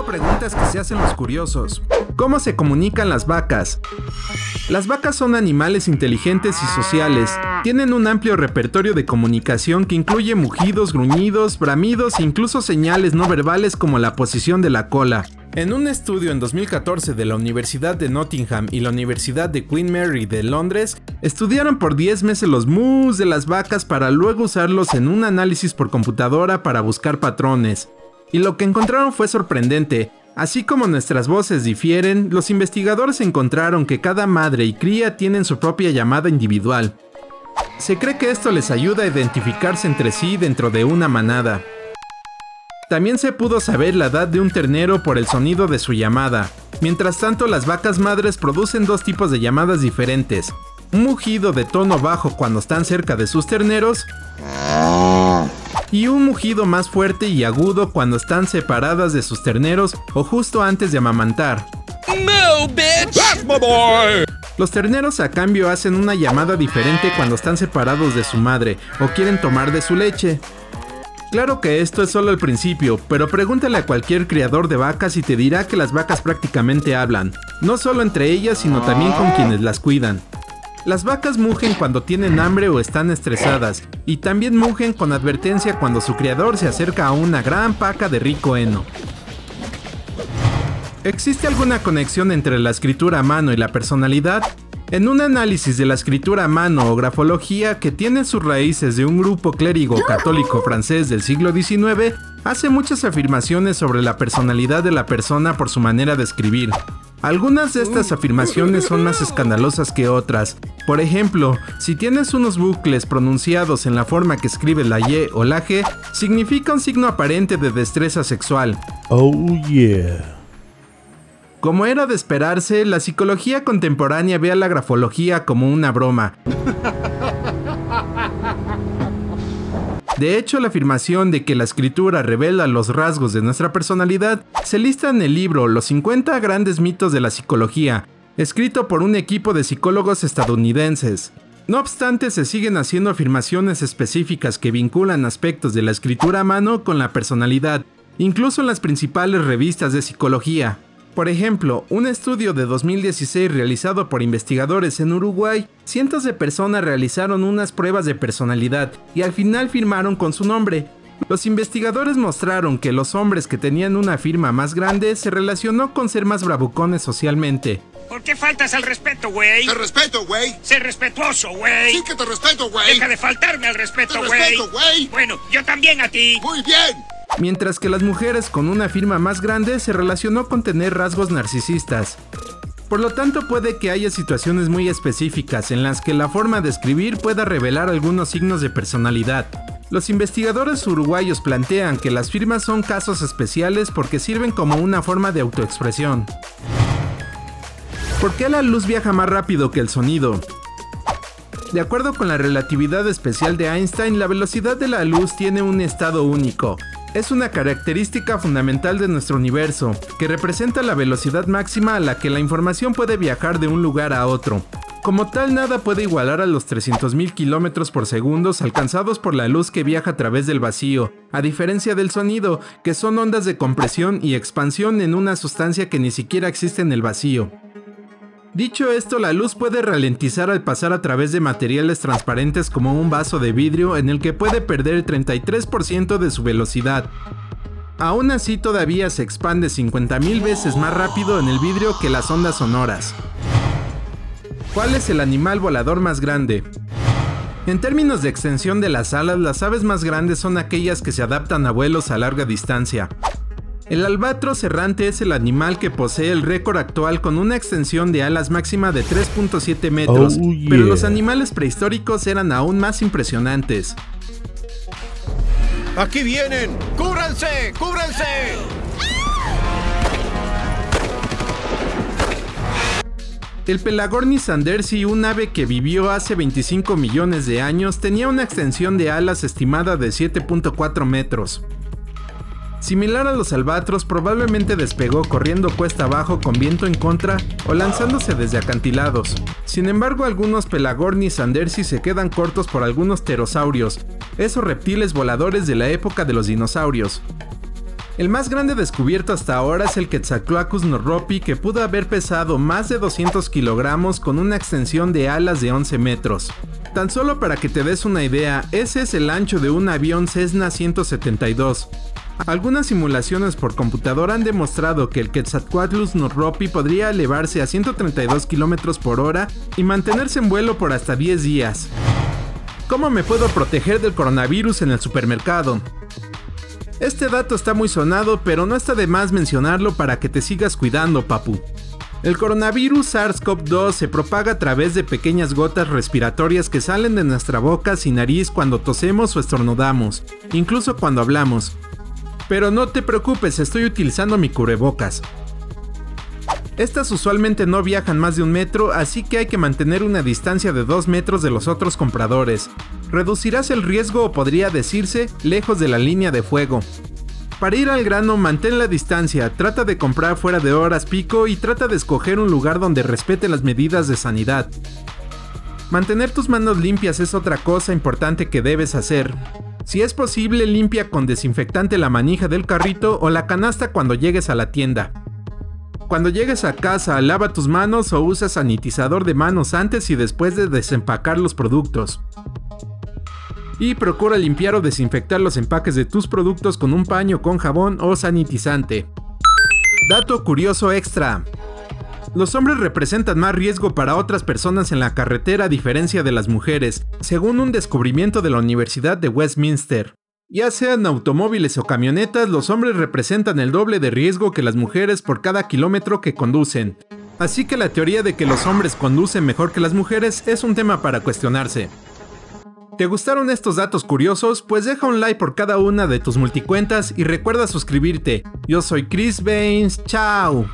5 preguntas que se hacen los curiosos. ¿Cómo se comunican las vacas? Las vacas son animales inteligentes y sociales. Tienen un amplio repertorio de comunicación que incluye mugidos, gruñidos, bramidos e incluso señales no verbales como la posición de la cola. En un estudio en 2014 de la Universidad de Nottingham y la Universidad de Queen Mary de Londres, estudiaron por 10 meses los mus de las vacas para luego usarlos en un análisis por computadora para buscar patrones. Y lo que encontraron fue sorprendente. Así como nuestras voces difieren, los investigadores encontraron que cada madre y cría tienen su propia llamada individual. Se cree que esto les ayuda a identificarse entre sí dentro de una manada. También se pudo saber la edad de un ternero por el sonido de su llamada. Mientras tanto, las vacas madres producen dos tipos de llamadas diferentes. Un mugido de tono bajo cuando están cerca de sus terneros y un mugido más fuerte y agudo cuando están separadas de sus terneros o justo antes de amamantar. Los terneros a cambio hacen una llamada diferente cuando están separados de su madre o quieren tomar de su leche. Claro que esto es solo el principio, pero pregúntale a cualquier criador de vacas y te dirá que las vacas prácticamente hablan, no solo entre ellas, sino también con quienes las cuidan. Las vacas mugen cuando tienen hambre o están estresadas, y también mugen con advertencia cuando su criador se acerca a una gran paca de rico heno. ¿Existe alguna conexión entre la escritura a mano y la personalidad? En un análisis de la escritura a mano o grafología que tiene sus raíces de un grupo clérigo católico francés del siglo XIX, hace muchas afirmaciones sobre la personalidad de la persona por su manera de escribir. Algunas de estas afirmaciones son más escandalosas que otras. Por ejemplo, si tienes unos bucles pronunciados en la forma que escribe la Y o la G, significa un signo aparente de destreza sexual. Oh yeah. Como era de esperarse, la psicología contemporánea ve a la grafología como una broma. De hecho, la afirmación de que la escritura revela los rasgos de nuestra personalidad se lista en el libro Los 50 grandes mitos de la psicología, escrito por un equipo de psicólogos estadounidenses. No obstante, se siguen haciendo afirmaciones específicas que vinculan aspectos de la escritura a mano con la personalidad, incluso en las principales revistas de psicología. Por ejemplo, un estudio de 2016 realizado por investigadores en Uruguay, cientos de personas realizaron unas pruebas de personalidad y al final firmaron con su nombre. Los investigadores mostraron que los hombres que tenían una firma más grande se relacionó con ser más bravucones socialmente. ¿Por qué faltas al respeto, güey? Te respeto, güey. Sé respetuoso, güey. Sí que te respeto, güey. Deja de faltarme al respeto, Te güey. respeto, güey. Bueno, yo también a ti. Muy bien. Mientras que las mujeres con una firma más grande se relacionó con tener rasgos narcisistas. Por lo tanto, puede que haya situaciones muy específicas en las que la forma de escribir pueda revelar algunos signos de personalidad. Los investigadores uruguayos plantean que las firmas son casos especiales porque sirven como una forma de autoexpresión. ¿Por qué la luz viaja más rápido que el sonido? De acuerdo con la relatividad especial de Einstein, la velocidad de la luz tiene un estado único. Es una característica fundamental de nuestro universo, que representa la velocidad máxima a la que la información puede viajar de un lugar a otro. Como tal, nada puede igualar a los 300.000 km por segundo alcanzados por la luz que viaja a través del vacío, a diferencia del sonido, que son ondas de compresión y expansión en una sustancia que ni siquiera existe en el vacío. Dicho esto, la luz puede ralentizar al pasar a través de materiales transparentes como un vaso de vidrio en el que puede perder el 33% de su velocidad. Aún así todavía se expande 50.000 veces más rápido en el vidrio que las ondas sonoras. ¿Cuál es el animal volador más grande? En términos de extensión de las alas, las aves más grandes son aquellas que se adaptan a vuelos a larga distancia. El albatros errante es el animal que posee el récord actual con una extensión de alas máxima de 3.7 metros, Oh, pero los animales prehistóricos eran aún más impresionantes. ¡Aquí vienen! ¡Cúbranse! ¡Cúbranse! El Pelagornis sandersi, un ave que vivió hace 25 millones de años, tenía una extensión de alas estimada de 7.4 metros. Similar a los albatros, probablemente despegó corriendo cuesta abajo con viento en contra o lanzándose desde acantilados. Sin embargo, algunos Pelagornis sandersi se quedan cortos por algunos pterosaurios, esos reptiles voladores de la época de los dinosaurios. El más grande descubierto hasta ahora es el Quetzalcoatlus norropi que pudo haber pesado más de 200 kilogramos con una extensión de alas de 11 metros. Tan solo para que te des una idea, ese es el ancho de un avión Cessna 172. Algunas simulaciones por computadora han demostrado que el Quetzalcoatlus norropi podría elevarse a 132 km por hora y mantenerse en vuelo por hasta 10 días. ¿Cómo me puedo proteger del coronavirus en el supermercado? Este dato está muy sonado, pero no está de más mencionarlo para que te sigas cuidando, papu. El coronavirus SARS-CoV-2 se propaga a través de pequeñas gotas respiratorias que salen de nuestra boca y nariz cuando tosemos o estornudamos, incluso cuando hablamos. Pero no te preocupes, estoy utilizando mi cubrebocas. Estas usualmente no viajan más de un metro, así que hay que mantener una distancia de 2 metros de los otros compradores. Reducirás el riesgo o podría decirse lejos de la línea de fuego. Para ir al grano, mantén la distancia, trata de comprar fuera de horas pico y trata de escoger un lugar donde respete las medidas de sanidad. Mantener tus manos limpias es otra cosa importante que debes hacer. Si es posible, limpia con desinfectante la manija del carrito o la canasta cuando llegues a la tienda. Cuando llegues a casa, lava tus manos o usa sanitizador de manos antes y después de desempacar los productos. Y procura limpiar o desinfectar los empaques de tus productos con un paño con jabón o sanitizante. Dato curioso extra. Los hombres representan más riesgo para otras personas en la carretera a diferencia de las mujeres, según un descubrimiento de la Universidad de Westminster. Ya sean automóviles o camionetas, los hombres representan el doble de riesgo que las mujeres por cada kilómetro que conducen. Así que la teoría de que los hombres conducen mejor que las mujeres es un tema para cuestionarse. ¿Te gustaron estos datos curiosos? Pues deja un like por cada una de tus multicuentas y recuerda suscribirte. Yo soy Chris Baines, chao.